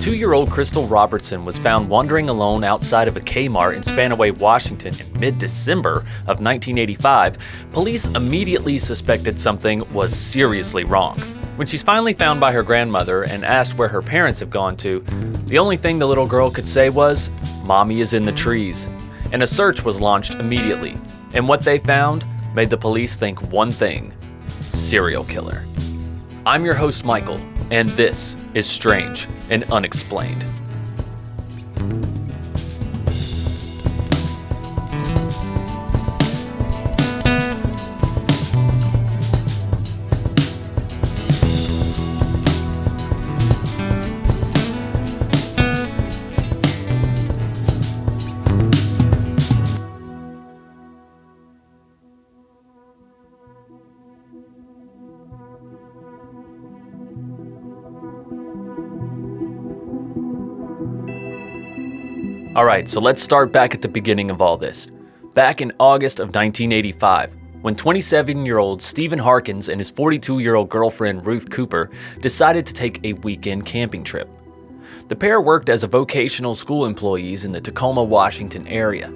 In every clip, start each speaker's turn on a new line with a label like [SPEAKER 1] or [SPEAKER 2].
[SPEAKER 1] Two year old Crystal Robertson was found wandering alone outside of a Kmart in Spanaway, Washington in mid December of 1985, police immediately suspected something was seriously wrong. When she's finally found by her grandmother and asked where her parents have gone to, the only thing the little girl could say was, Mommy is in the trees. And a search was launched immediately. And what they found made the police think one thing serial killer. I'm your host, Michael, and this is Strange and Unexplained. All right, so let's start back at the beginning of all this. Back in August of 1985, when 27 year old Stephen Harkins and his 42 year old girlfriend Ruth Cooper decided to take a weekend camping trip. The pair worked as vocational school employees in the Tacoma, Washington area.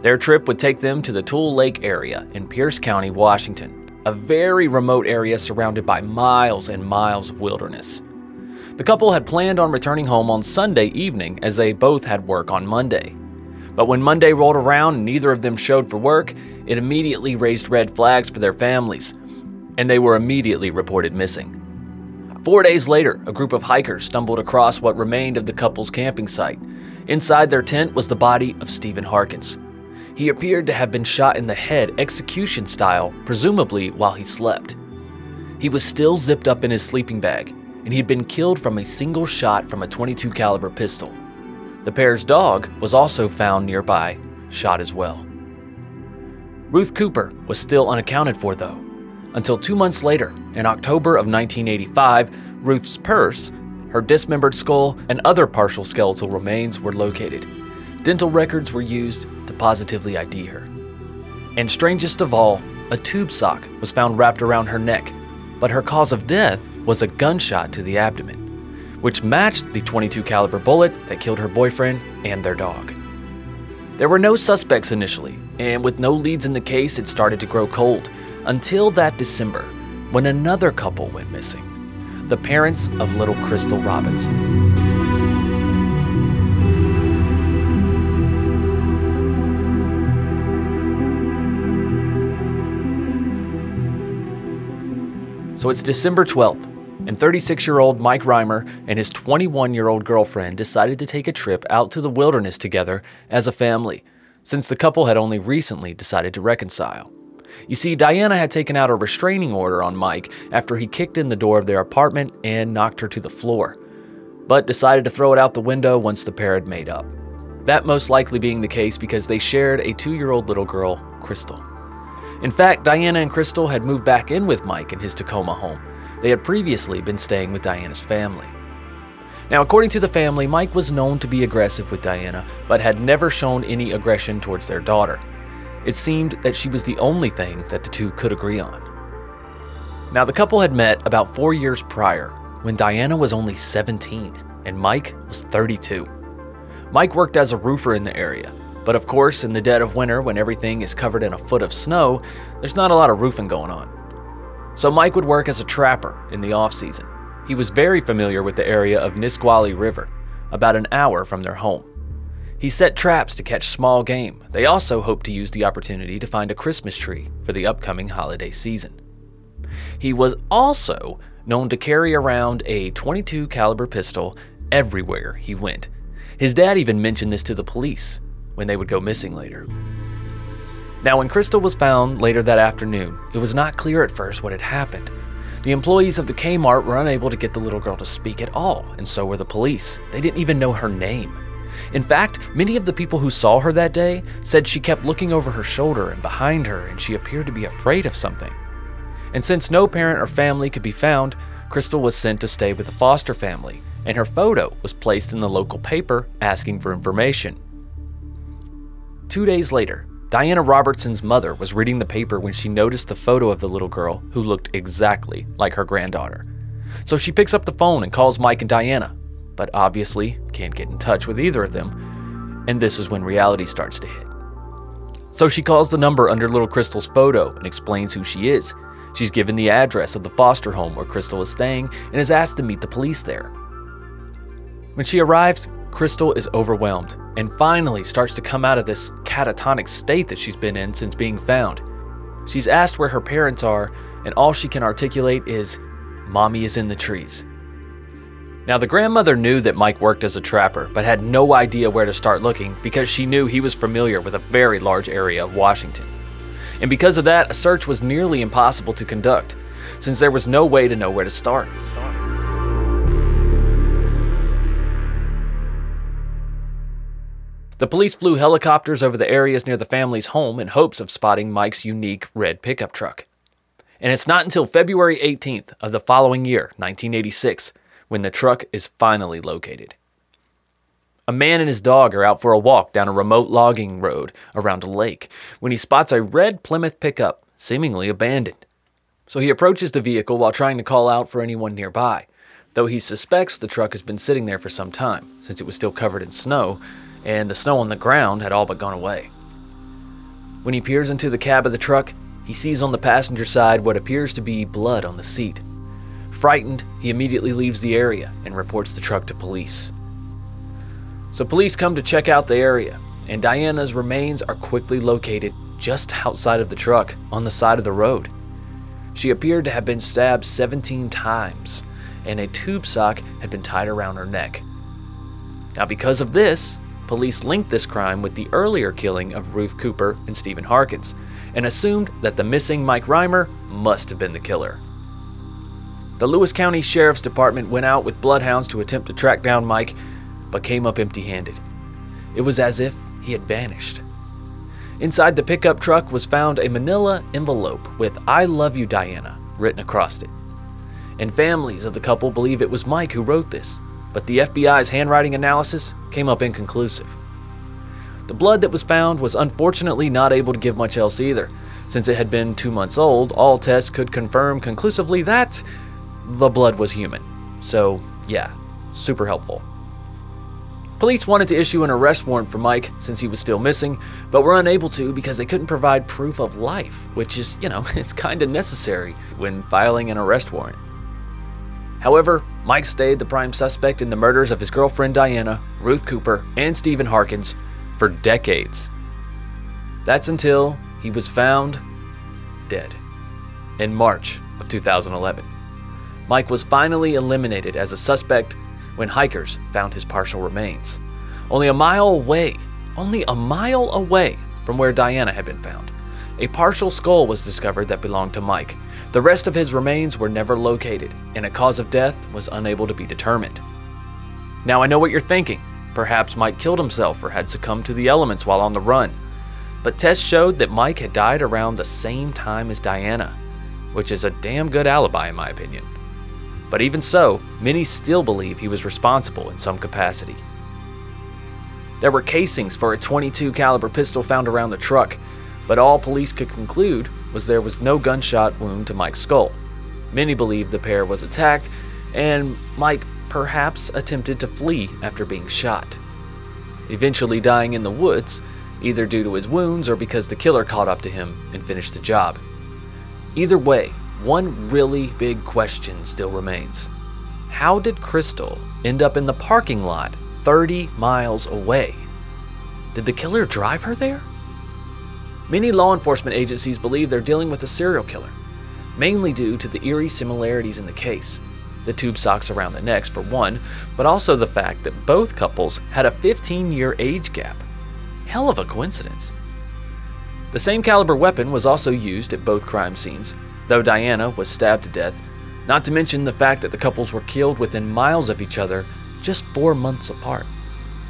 [SPEAKER 1] Their trip would take them to the Tule Lake area in Pierce County, Washington, a very remote area surrounded by miles and miles of wilderness. The couple had planned on returning home on Sunday evening as they both had work on Monday. But when Monday rolled around and neither of them showed for work, it immediately raised red flags for their families, and they were immediately reported missing. Four days later, a group of hikers stumbled across what remained of the couple's camping site. Inside their tent was the body of Stephen Harkins. He appeared to have been shot in the head execution style, presumably while he slept. He was still zipped up in his sleeping bag, and he'd been killed from a single shot from a 22 caliber pistol. The pair's dog was also found nearby, shot as well. Ruth Cooper was still unaccounted for though, until 2 months later, in October of 1985, Ruth's purse, her dismembered skull, and other partial skeletal remains were located. Dental records were used to positively ID her. And strangest of all, a tube sock was found wrapped around her neck, but her cause of death was a gunshot to the abdomen, which matched the 22 caliber bullet that killed her boyfriend and their dog. There were no suspects initially, and with no leads in the case, it started to grow cold until that December when another couple went missing the parents of little Crystal Robinson. So it's December 12th, and 36 year old Mike Riemer and his 21 year old girlfriend decided to take a trip out to the wilderness together as a family, since the couple had only recently decided to reconcile. You see, Diana had taken out a restraining order on Mike after he kicked in the door of their apartment and knocked her to the floor, but decided to throw it out the window once the pair had made up. That most likely being the case because they shared a two year old little girl, Crystal. In fact, Diana and Crystal had moved back in with Mike in his Tacoma home, they had previously been staying with Diana's family. Now, according to the family, Mike was known to be aggressive with Diana, but had never shown any aggression towards their daughter. It seemed that she was the only thing that the two could agree on. Now, the couple had met about four years prior, when Diana was only 17 and Mike was 32. Mike worked as a roofer in the area, but of course, in the dead of winter, when everything is covered in a foot of snow, there's not a lot of roofing going on. So Mike would work as a trapper in the off season. He was very familiar with the area of Nisqually River, about an hour from their home. He set traps to catch small game. They also hoped to use the opportunity to find a Christmas tree for the upcoming holiday season. He was also known to carry around a 22 caliber pistol everywhere he went. His dad even mentioned this to the police when they would go missing later. Now, when Crystal was found later that afternoon, it was not clear at first what had happened. The employees of the Kmart were unable to get the little girl to speak at all, and so were the police. They didn't even know her name. In fact, many of the people who saw her that day said she kept looking over her shoulder and behind her, and she appeared to be afraid of something. And since no parent or family could be found, Crystal was sent to stay with a foster family, and her photo was placed in the local paper asking for information. Two days later, Diana Robertson's mother was reading the paper when she noticed the photo of the little girl who looked exactly like her granddaughter. So she picks up the phone and calls Mike and Diana. but obviously can't get in touch with either of them. And this is when reality starts to hit. So she calls the number under little Crystal's photo and explains who she is. She's given the address of the foster home where Crystal is staying and is asked to meet the police there. When she arrives, Crystal is overwhelmed and finally starts to come out of this catatonic state that she's been in since being found. She's asked where her parents are, and all she can articulate is, Mommy is in the trees. Now, the grandmother knew that Mike worked as a trapper, but had no idea where to start looking because she knew he was familiar with a very large area of Washington. And because of that, a search was nearly impossible to conduct, since there was no way to know where to start. The police flew helicopters over the areas near the family's home in hopes of spotting Mike's unique red pickup truck. And it's not until February 18th of the following year, 1986, when the truck is finally located. A man and his dog are out for a walk down a remote logging road around a lake when he spots a red Plymouth pickup, seemingly abandoned. So he approaches the vehicle while trying to call out for anyone nearby, though he suspects the truck has been sitting there for some time, since it was still covered in snow, and the snow on the ground had all but gone away. When he peers into the cab of the truck, he sees on the passenger side what appears to be blood on the seat. Frightened, he immediately leaves the area and reports the truck to police. So, police come to check out the area, and Diana's remains are quickly located just outside of the truck on the side of the road. She appeared to have been stabbed 17 times, and a tube sock had been tied around her neck. Now, because of this, police linked this crime with the earlier killing of Ruth Cooper and Stephen Harkins, and assumed that the missing Mike Riemer must have been the killer. The Lewis County Sheriff's Department went out with bloodhounds to attempt to track down Mike, but came up empty handed. It was as if he had vanished. Inside the pickup truck was found a manila envelope with I love you, Diana, written across it. And families of the couple believe it was Mike who wrote this, but the FBI's handwriting analysis came up inconclusive. The blood that was found was unfortunately not able to give much else either. Since it had been two months old, all tests could confirm conclusively that the blood was human. So, yeah, super helpful. Police wanted to issue an arrest warrant for Mike since he was still missing, but were unable to because they couldn't provide proof of life, which is, you know, it's kind of necessary when filing an arrest warrant. However, Mike stayed the prime suspect in the murders of his girlfriend Diana, Ruth Cooper, and Stephen Harkins for decades. That's until he was found dead in March of 2011. Mike was finally eliminated as a suspect when hikers found his partial remains. Only a mile away, only a mile away from where Diana had been found, a partial skull was discovered that belonged to Mike. The rest of his remains were never located, and a cause of death was unable to be determined. Now I know what you're thinking. Perhaps Mike killed himself or had succumbed to the elements while on the run. But tests showed that Mike had died around the same time as Diana, which is a damn good alibi in my opinion. But even so, many still believe he was responsible in some capacity. There were casings for a 22 caliber pistol found around the truck, but all police could conclude was there was no gunshot wound to Mike's skull. Many believe the pair was attacked and Mike perhaps attempted to flee after being shot, eventually dying in the woods, either due to his wounds or because the killer caught up to him and finished the job. Either way, one really big question still remains. How did Crystal end up in the parking lot 30 miles away? Did the killer drive her there? Many law enforcement agencies believe they're dealing with a serial killer, mainly due to the eerie similarities in the case. The tube socks around the necks, for one, but also the fact that both couples had a 15 year age gap. Hell of a coincidence. The same caliber weapon was also used at both crime scenes, though Diana was stabbed to death, not to mention the fact that the couples were killed within miles of each other just four months apart.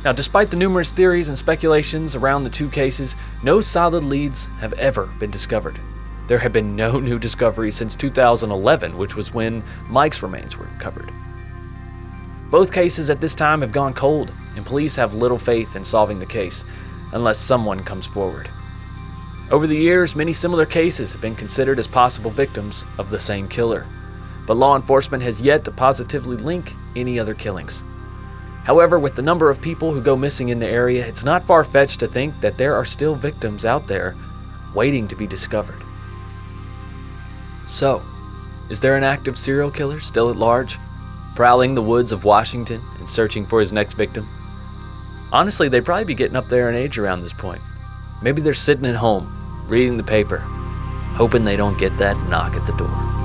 [SPEAKER 1] Now, despite the numerous theories and speculations around the two cases, no solid leads have ever been discovered. There have been no new discoveries since 2011, which was when Mike's remains were recovered. Both cases at this time have gone cold, and police have little faith in solving the case unless someone comes forward. Over the years, many similar cases have been considered as possible victims of the same killer, but law enforcement has yet to positively link any other killings. However, with the number of people who go missing in the area, it's not far fetched to think that there are still victims out there waiting to be discovered. So, is there an active serial killer still at large, prowling the woods of Washington and searching for his next victim? Honestly, they'd probably be getting up there in age around this point. Maybe they're sitting at home, reading the paper, hoping they don't get that knock at the door.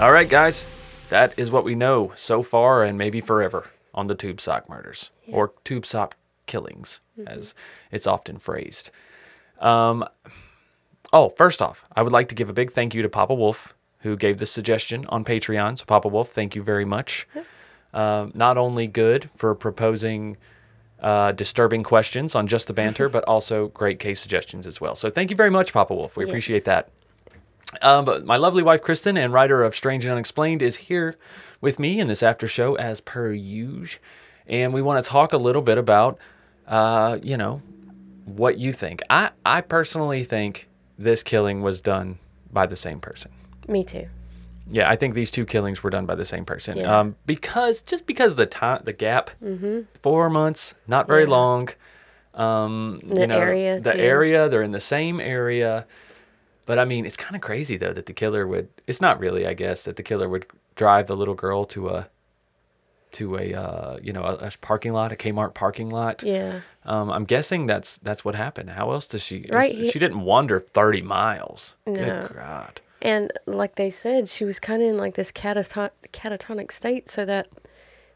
[SPEAKER 1] All right, guys, that is what we know so far and maybe forever on the tube sock murders or tube sock killings, as it's often phrased. Um, oh, first off, I would like to give a big thank you to Papa Wolf, who gave this suggestion on Patreon. So, Papa Wolf, thank you very much. Um, not only good for proposing uh, disturbing questions on just the banter, but also great case suggestions as well. So, thank you very much, Papa Wolf. We appreciate that. Um, but my lovely wife, Kristen, and writer of Strange and Unexplained, is here with me in this after show as per usual. And we want to talk a little bit about, uh, you know, what you think. I, I personally think this killing was done by the same person.
[SPEAKER 2] Me too.
[SPEAKER 1] Yeah, I think these two killings were done by the same person.
[SPEAKER 2] Yeah.
[SPEAKER 1] Um, because just because the time, the gap, four months, not very
[SPEAKER 2] Mm-hmm. Yeah.
[SPEAKER 1] long. Um, you
[SPEAKER 2] The
[SPEAKER 1] know,
[SPEAKER 2] area,
[SPEAKER 1] the
[SPEAKER 2] too.
[SPEAKER 1] area, they're in the same area. But I mean, it's kind of crazy though that the killer would. It's not really, I guess, that the killer would drive the little girl to a, to a, uh, you know, a, a parking lot, a Kmart parking lot.
[SPEAKER 2] Yeah.
[SPEAKER 1] Um, I'm guessing that's that's what happened. How else does she?
[SPEAKER 2] Right, he-
[SPEAKER 1] She didn't wander 30 miles.
[SPEAKER 2] No.
[SPEAKER 1] Good God.
[SPEAKER 2] And like they said, she was kind of in like this cataton- catatonic state, so that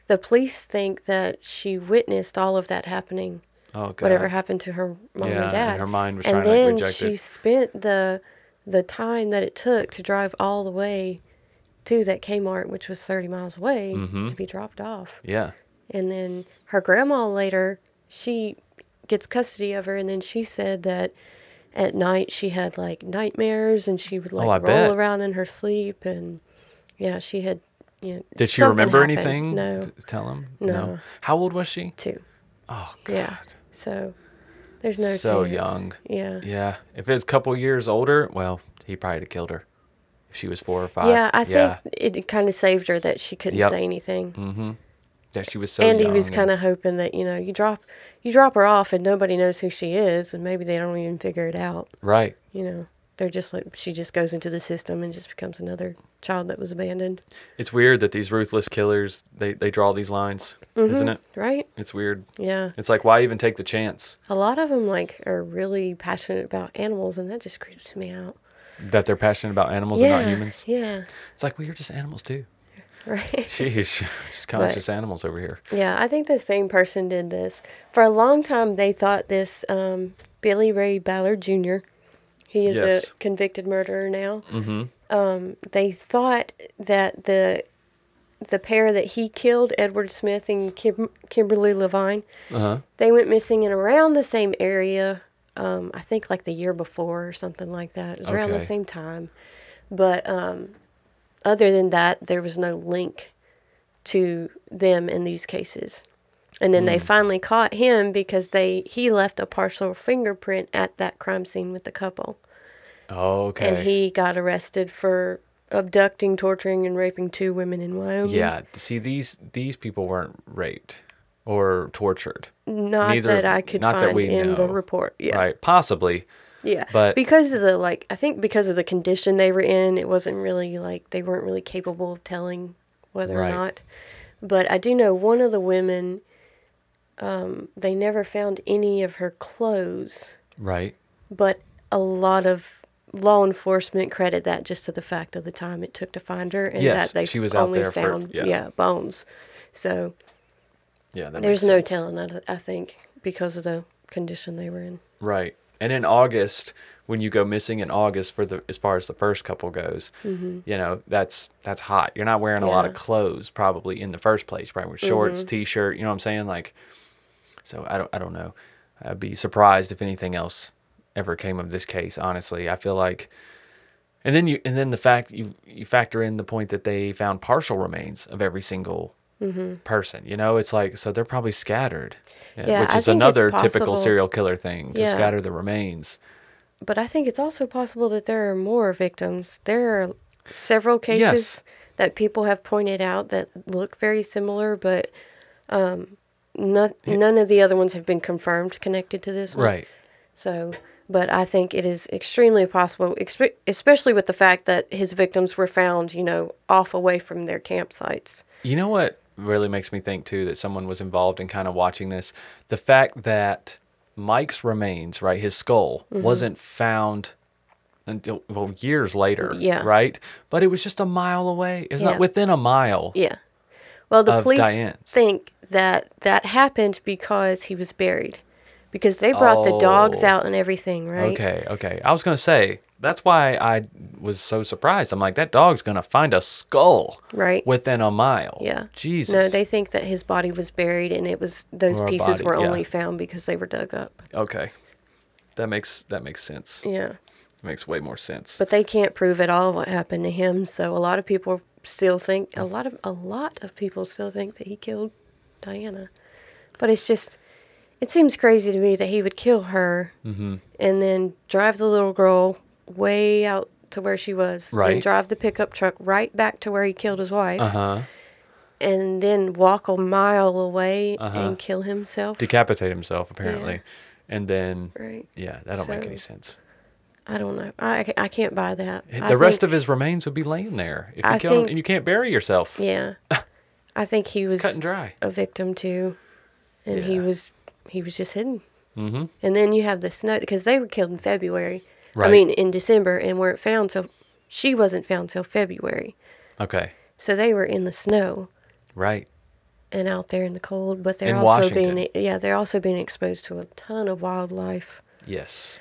[SPEAKER 2] the police think that she witnessed all of that happening,
[SPEAKER 1] Oh God.
[SPEAKER 2] whatever happened to her mom
[SPEAKER 1] Yeah,
[SPEAKER 2] and dad.
[SPEAKER 1] and her mind was
[SPEAKER 2] and
[SPEAKER 1] trying to, like,
[SPEAKER 2] then she spent the the time that it took to drive all the way to that Kmart, which was 30 miles away,
[SPEAKER 1] Mm-hmm.
[SPEAKER 2] to be dropped off.
[SPEAKER 1] Yeah.
[SPEAKER 2] And then her grandma later, she gets custody of her, and then she said that at night she had like nightmares and she would like
[SPEAKER 1] Oh,
[SPEAKER 2] roll
[SPEAKER 1] bet.
[SPEAKER 2] around in her sleep, and yeah, she had, you know,
[SPEAKER 1] Did she remember
[SPEAKER 2] happened.
[SPEAKER 1] anything?
[SPEAKER 2] No,
[SPEAKER 1] tell him.
[SPEAKER 2] No.
[SPEAKER 1] How old was she?
[SPEAKER 2] two.
[SPEAKER 1] Oh God.
[SPEAKER 2] Yeah, so there's no
[SPEAKER 1] So
[SPEAKER 2] chance.
[SPEAKER 1] young.
[SPEAKER 2] Yeah.
[SPEAKER 1] Yeah. If it was a couple years older, well, he probably would have killed her. If she was four or five.
[SPEAKER 2] Yeah, I
[SPEAKER 1] yeah.
[SPEAKER 2] think it kind of saved her that she couldn't
[SPEAKER 1] Yep.
[SPEAKER 2] say anything.
[SPEAKER 1] Mm-hmm. Yeah, she was so
[SPEAKER 2] and he was kind of hoping that you know you drop you drop her off and nobody knows who she is and maybe they don't even figure it out
[SPEAKER 1] right.
[SPEAKER 2] you know they're just like she just goes into the system and just becomes another child that was abandoned
[SPEAKER 1] It's weird that these ruthless killers they they draw these lines,
[SPEAKER 2] Mm-hmm.
[SPEAKER 1] isn't it?
[SPEAKER 2] right
[SPEAKER 1] It's weird.
[SPEAKER 2] yeah
[SPEAKER 1] It's like why even take the chance
[SPEAKER 2] a lot of them like are really passionate about animals and that just creeps me out
[SPEAKER 1] that they're passionate about animals
[SPEAKER 2] yeah
[SPEAKER 1] and not humans?
[SPEAKER 2] yeah
[SPEAKER 1] It's like we're just animals too.
[SPEAKER 2] right
[SPEAKER 1] Sheesh, just conscious animals over here.
[SPEAKER 2] Yeah, I think the same person did this. For a long time, they thought this um, Billy Ray Ballard Jr. He is
[SPEAKER 1] Yes.
[SPEAKER 2] a convicted murderer now.
[SPEAKER 1] Mm-hmm.
[SPEAKER 2] Um, they thought that the the pair that he killed, Edward Smith and Kim- Kimberly Levine,
[SPEAKER 1] Uh huh.
[SPEAKER 2] they went missing in around the same area. Um, I think like the year before or something like that. It was around the same time. But um, other than that, there was no link to them in these cases. And then they
[SPEAKER 1] Hmm.
[SPEAKER 2] finally caught him because they he left a partial fingerprint at that crime scene with the couple.
[SPEAKER 1] Oh, Okay.
[SPEAKER 2] And he got arrested for abducting, torturing, and raping two women in Wyoming.
[SPEAKER 1] Yeah. See, these these people weren't raped or tortured.
[SPEAKER 2] Not
[SPEAKER 1] Neither-
[SPEAKER 2] that I could
[SPEAKER 1] not that
[SPEAKER 2] find
[SPEAKER 1] we
[SPEAKER 2] in the report. Yeah.
[SPEAKER 1] Right. Possibly.
[SPEAKER 2] Yeah.
[SPEAKER 1] But-
[SPEAKER 2] because of the like I think because of the condition they were in, it wasn't really like they weren't really capable of telling whether
[SPEAKER 1] Right.
[SPEAKER 2] or not. But I do know one of the women um, they never found any of her clothes,
[SPEAKER 1] Right.
[SPEAKER 2] but a lot of law enforcement credit that just to the fact of the time it took to find her and
[SPEAKER 1] Yes,
[SPEAKER 2] that they
[SPEAKER 1] she was
[SPEAKER 2] only
[SPEAKER 1] there for-
[SPEAKER 2] found
[SPEAKER 1] yeah.
[SPEAKER 2] bones. So
[SPEAKER 1] Yeah.
[SPEAKER 2] There's no
[SPEAKER 1] sense.
[SPEAKER 2] telling I, I think because of the condition they were in.
[SPEAKER 1] Right. And in August, when you go missing in August for the as far as the first couple goes, you know, that's that's hot. You're not wearing a lot of
[SPEAKER 2] Mm-hmm.
[SPEAKER 1] Clothes probably in the first place. Probably wear shorts,
[SPEAKER 2] Mm-hmm.
[SPEAKER 1] t-shirt, you know what I'm saying? Like so I don't I don't know. I'd be surprised if anything else ever came of this case, honestly. I feel like and then you and then the fact you you factor in the point that they found partial remains of every single person. You know, it's like so they're probably scattered, yeah, which
[SPEAKER 2] I
[SPEAKER 1] is another typical serial killer thing to
[SPEAKER 2] Yeah.
[SPEAKER 1] scatter the remains.
[SPEAKER 2] But I think it's also possible that there are more victims. There are several cases
[SPEAKER 1] Yes.
[SPEAKER 2] that people have pointed out that look very similar, but um, not, none of the other ones have been confirmed connected to this one.
[SPEAKER 1] Right.
[SPEAKER 2] So, but I think it is extremely possible, expe- especially with the fact that his victims were found, you know, off away from their campsites.
[SPEAKER 1] You know what really makes me think too that someone was involved in kind of watching this? The fact that Mike's remains, right, his skull,
[SPEAKER 2] Mm-hmm.
[SPEAKER 1] wasn't found until well years later.
[SPEAKER 2] Yeah.
[SPEAKER 1] Right? But it was just a mile away. It's
[SPEAKER 2] Yeah.
[SPEAKER 1] not within a mile.
[SPEAKER 2] Yeah. Well, the police
[SPEAKER 1] Diane's.
[SPEAKER 2] think that that happened because he was buried, because they brought the dogs
[SPEAKER 1] Oh.
[SPEAKER 2] out and everything, right?
[SPEAKER 1] Okay, okay. I was gonna say that's why I was so surprised. I'm like, that dog's gonna find a skull
[SPEAKER 2] Right.
[SPEAKER 1] within a mile.
[SPEAKER 2] Yeah.
[SPEAKER 1] Jesus.
[SPEAKER 2] No, they think that his body was buried, and it was those
[SPEAKER 1] Or a
[SPEAKER 2] pieces
[SPEAKER 1] body,
[SPEAKER 2] were
[SPEAKER 1] yeah.
[SPEAKER 2] only found because they were dug up.
[SPEAKER 1] Okay. That makes that makes sense.
[SPEAKER 2] Yeah.
[SPEAKER 1] makes way more sense.
[SPEAKER 2] But they can't prove at all what happened to him, so a lot of people still think a lot of a lot of people still think that he killed Diana. But it's just it seems crazy to me that he would kill her
[SPEAKER 1] Mm-hmm.
[SPEAKER 2] and then drive the little girl way out to where she was,
[SPEAKER 1] Right.
[SPEAKER 2] and drive the pickup truck right back to where he killed his wife,
[SPEAKER 1] Uh huh.
[SPEAKER 2] and then walk a mile away
[SPEAKER 1] Uh-huh.
[SPEAKER 2] and kill himself.
[SPEAKER 1] Decapitate himself apparently, and then
[SPEAKER 2] right.
[SPEAKER 1] yeah, that don't make any sense.
[SPEAKER 2] I don't know. I, I can't buy that.
[SPEAKER 1] The
[SPEAKER 2] I
[SPEAKER 1] rest
[SPEAKER 2] think-
[SPEAKER 1] of his remains would be laying there if you
[SPEAKER 2] I
[SPEAKER 1] kill him, and you can't bury yourself.
[SPEAKER 2] Yeah. I think he was
[SPEAKER 1] Cut and dry.
[SPEAKER 2] a victim too, and he was he was just hidden.
[SPEAKER 1] Mm-hmm.
[SPEAKER 2] And then you have the snow because they were killed in February. I mean in December and weren't found till she wasn't found till February.
[SPEAKER 1] Okay.
[SPEAKER 2] So they were in the snow
[SPEAKER 1] Right.
[SPEAKER 2] and out there in the cold, but they're
[SPEAKER 1] In
[SPEAKER 2] also
[SPEAKER 1] Washington.
[SPEAKER 2] being yeah, they're also being exposed to a ton of wildlife.
[SPEAKER 1] Yes.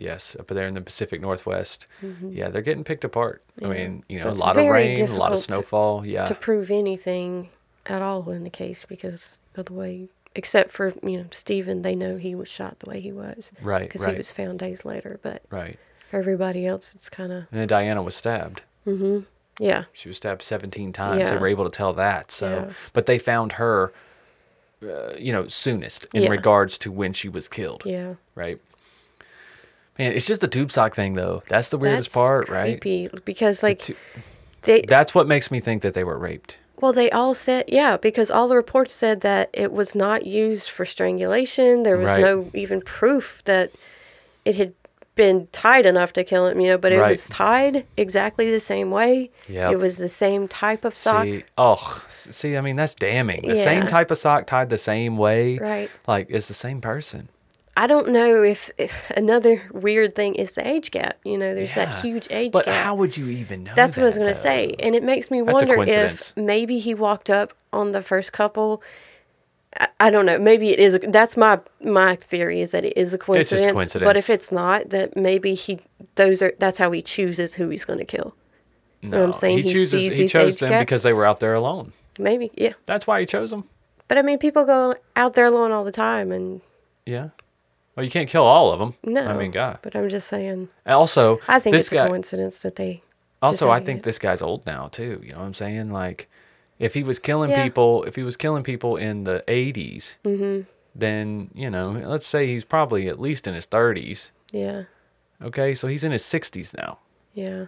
[SPEAKER 1] Yes. Up there in the Pacific Northwest. Yeah, they're getting picked apart. I
[SPEAKER 2] Mm-hmm.
[SPEAKER 1] Mean, you
[SPEAKER 2] So
[SPEAKER 1] know, a lot of rain, a lot of snowfall. Yeah.
[SPEAKER 2] To prove anything at all in the case because of the way except for, you know, Stephen, they know he was shot the way he was.
[SPEAKER 1] Right,
[SPEAKER 2] Because
[SPEAKER 1] right.
[SPEAKER 2] he was found days later. But
[SPEAKER 1] right.
[SPEAKER 2] for everybody else, it's kind of,
[SPEAKER 1] And then Diana was stabbed. Mm hmm.
[SPEAKER 2] Yeah.
[SPEAKER 1] She was stabbed 17 times.
[SPEAKER 2] Yeah.
[SPEAKER 1] They were able to tell that. So,
[SPEAKER 2] Yeah.
[SPEAKER 1] but they found her, uh, you know, soonest in
[SPEAKER 2] Yeah.
[SPEAKER 1] regards to when she was killed.
[SPEAKER 2] Yeah.
[SPEAKER 1] Right. Man, it's just the tube sock thing, though. That's the weirdest
[SPEAKER 2] That's
[SPEAKER 1] part, right?
[SPEAKER 2] creepy because, like,
[SPEAKER 1] tu-
[SPEAKER 2] they,
[SPEAKER 1] That's what makes me think that they were raped.
[SPEAKER 2] well, they all said, yeah, because all the reports said that it was not used for strangulation. There was
[SPEAKER 1] Right.
[SPEAKER 2] no even proof that it had been tied enough to kill him, you know, but it
[SPEAKER 1] Right.
[SPEAKER 2] was tied exactly the same way.
[SPEAKER 1] Yep.
[SPEAKER 2] It was the same type of sock.
[SPEAKER 1] See, oh, see, I mean, that's damning. The same type of sock tied the same way.
[SPEAKER 2] Right.
[SPEAKER 1] Like, it's the same person.
[SPEAKER 2] I don't know if, if another weird thing is the age gap. You know, there's
[SPEAKER 1] Yeah.
[SPEAKER 2] that huge age
[SPEAKER 1] But
[SPEAKER 2] gap.
[SPEAKER 1] But how would you even know
[SPEAKER 2] That's what I was going to say. And it makes me
[SPEAKER 1] That's
[SPEAKER 2] wonder if maybe he walked up on the first couple. I, I don't know. Maybe it is. A, that's my my theory is that it is a coincidence,
[SPEAKER 1] just
[SPEAKER 2] coincidence. But if it's not, that maybe he those are that's how he chooses who he's going to kill.
[SPEAKER 1] No,
[SPEAKER 2] what I'm saying?
[SPEAKER 1] He
[SPEAKER 2] He
[SPEAKER 1] chooses. He chose them
[SPEAKER 2] gaps?
[SPEAKER 1] because they were out there alone.
[SPEAKER 2] Maybe, yeah.
[SPEAKER 1] That's why he chose them.
[SPEAKER 2] But I mean, people go out there alone all the time, and
[SPEAKER 1] Yeah. Well, you can't kill all of them.
[SPEAKER 2] no.
[SPEAKER 1] I mean, God.
[SPEAKER 2] But I'm just saying.
[SPEAKER 1] Also,
[SPEAKER 2] I think
[SPEAKER 1] this
[SPEAKER 2] it's
[SPEAKER 1] guy.
[SPEAKER 2] a coincidence that they.
[SPEAKER 1] Also, I think
[SPEAKER 2] it.
[SPEAKER 1] this guy's old now too. You know what I'm saying? Like, if he was killing
[SPEAKER 2] Yeah.
[SPEAKER 1] people, if he was killing people in the 80s,
[SPEAKER 2] Mm-hmm.
[SPEAKER 1] then you know, let's say he's probably at least in his 30s.
[SPEAKER 2] Yeah.
[SPEAKER 1] Okay, so he's in his 60s now.
[SPEAKER 2] Yeah.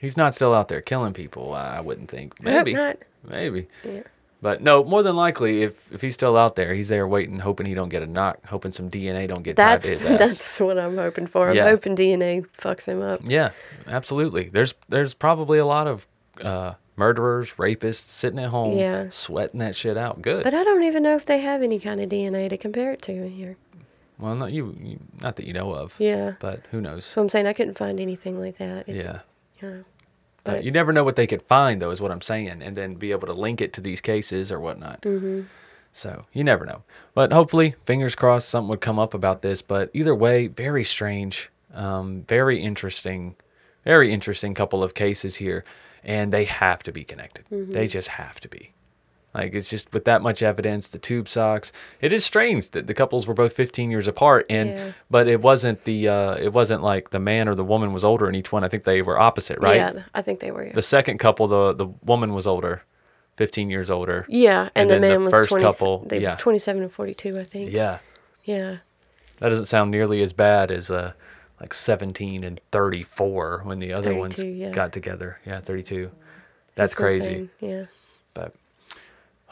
[SPEAKER 1] He's not still out there killing people. I wouldn't think. Maybe. Maybe.
[SPEAKER 2] Yeah.
[SPEAKER 1] But no, more than likely, if if he's still out there, he's there waiting, hoping he don't get a knock, hoping some DNA don't get tied
[SPEAKER 2] That's
[SPEAKER 1] to his ass.
[SPEAKER 2] that's what I'm hoping for. I'm
[SPEAKER 1] Yeah.
[SPEAKER 2] hoping DNA fucks him up.
[SPEAKER 1] Yeah, absolutely. There's there's probably a lot of uh, murderers, rapists sitting at home,
[SPEAKER 2] Yeah.
[SPEAKER 1] sweating that shit out. Good.
[SPEAKER 2] But I don't even know if they have any kind of DNA to compare it to in here.
[SPEAKER 1] well, not you, you, not that you know of.
[SPEAKER 2] Yeah.
[SPEAKER 1] But who knows?
[SPEAKER 2] So I'm saying I couldn't find anything like that. It's,
[SPEAKER 1] yeah.
[SPEAKER 2] You know,
[SPEAKER 1] But you never know what they could find, though, is what I'm saying, and then be able to link it to these cases or whatnot.
[SPEAKER 2] mm-hmm.
[SPEAKER 1] So you never know. But hopefully, fingers crossed, something would come up about this. But either way, very strange, um, very interesting, very interesting couple of cases here, and they have to be connected. They just have to be. Like it's just with that much evidence, the tube socks. It is strange that the couples were both 15 years apart, and
[SPEAKER 2] Yeah.
[SPEAKER 1] but it wasn't the uh, it wasn't like the man or the woman was older in each one. I think they were opposite, right?
[SPEAKER 2] Yeah, I think they were. Yeah.
[SPEAKER 1] The second couple, the the woman was older 15 years older.
[SPEAKER 2] Yeah, and,
[SPEAKER 1] And
[SPEAKER 2] the
[SPEAKER 1] then the
[SPEAKER 2] man was
[SPEAKER 1] first
[SPEAKER 2] 20,
[SPEAKER 1] couple,
[SPEAKER 2] They
[SPEAKER 1] yeah.
[SPEAKER 2] was 27 and 42, I think.
[SPEAKER 1] Yeah.
[SPEAKER 2] Yeah.
[SPEAKER 1] That doesn't sound nearly as bad as uh, like 17 and 34 when the other ones
[SPEAKER 2] yeah.
[SPEAKER 1] got together. Yeah, 32. That's, crazy.
[SPEAKER 2] insane, Yeah.
[SPEAKER 1] But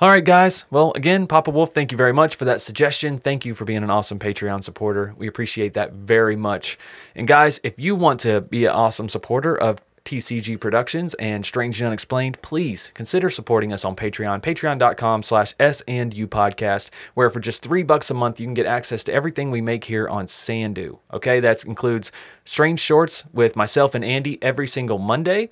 [SPEAKER 1] all right, guys. Well, again, Papa Wolf, thank you very much for that suggestion. Thank you for being an awesome Patreon supporter. We appreciate that very much. And guys, if you want to be an awesome supporter of TCG Productions and Strange and Unexplained, please consider supporting us on Patreon, patreon.com slash S and U podcast, where for just three bucks a month, you can get access to everything we make here on SandU. Okay, that includes Strange Shorts with myself and Andy every single Monday.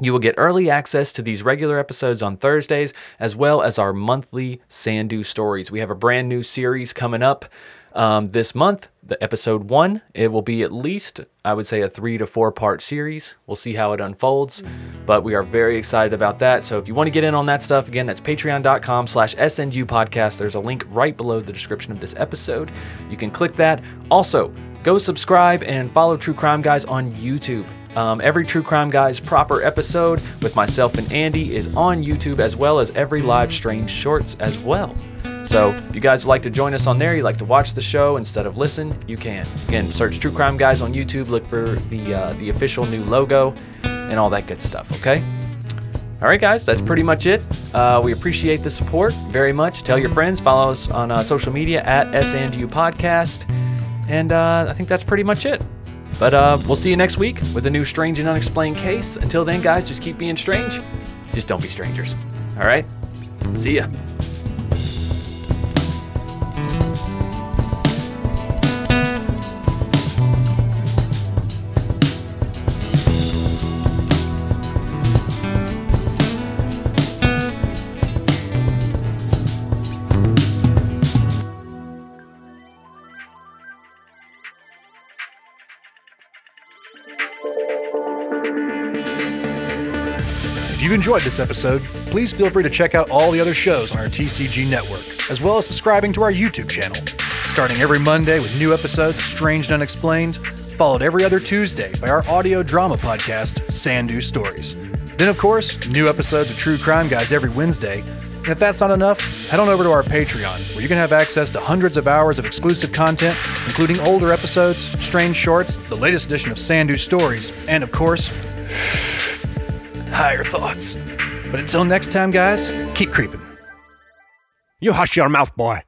[SPEAKER 1] You will get early access to these regular episodes on Thursdays, as well as our monthly SandU stories. We have a brand new series coming up um, this month, the episode one. It will be at least, I would say, a three to four part series. We'll see how it unfolds, but we are very excited about that. So if you want to get in on that stuff, again, that's patreon.com slash SNU podcast. There's a link right below the description of this episode. You can click that. Also, go subscribe and follow True Crime Guys on YouTube. Um, every True Crime Guys proper episode with myself and Andy is on YouTube, as well as every live stream Shorts as well. So if you guys would like to join us on there, you like to watch the show instead of listen, you can. Again, search True Crime Guys on YouTube, look for the uh, the official new logo, and all that good stuff. Okay. All right, guys, that's pretty much it. Uh, we appreciate the support very much. Tell your friends, follow us on uh, social media at SNU Podcast, and uh, I think that's pretty much it. But uh, we'll see you next week with a new strange and unexplained case. Until then, guys, just keep being strange. Just don't be strangers. All right? See ya.
[SPEAKER 3] If you've enjoyed this episode, please feel free to check out all the other shows on our TCG network, as well as subscribing to our YouTube channel. Starting every Monday with new episodes of Strange and Unexplained, followed every other Tuesday by our audio drama podcast, SandU Stories. Then, of course, new episodes of True Crime Guys every Wednesday. And if that's not enough, head on over to our Patreon, where you can have access to hundreds of hours of exclusive content, including older episodes, strange shorts, the latest edition of SandU Stories, and of course, higher thoughts. But until next time, guys, keep creeping.
[SPEAKER 4] You hush your mouth, boy.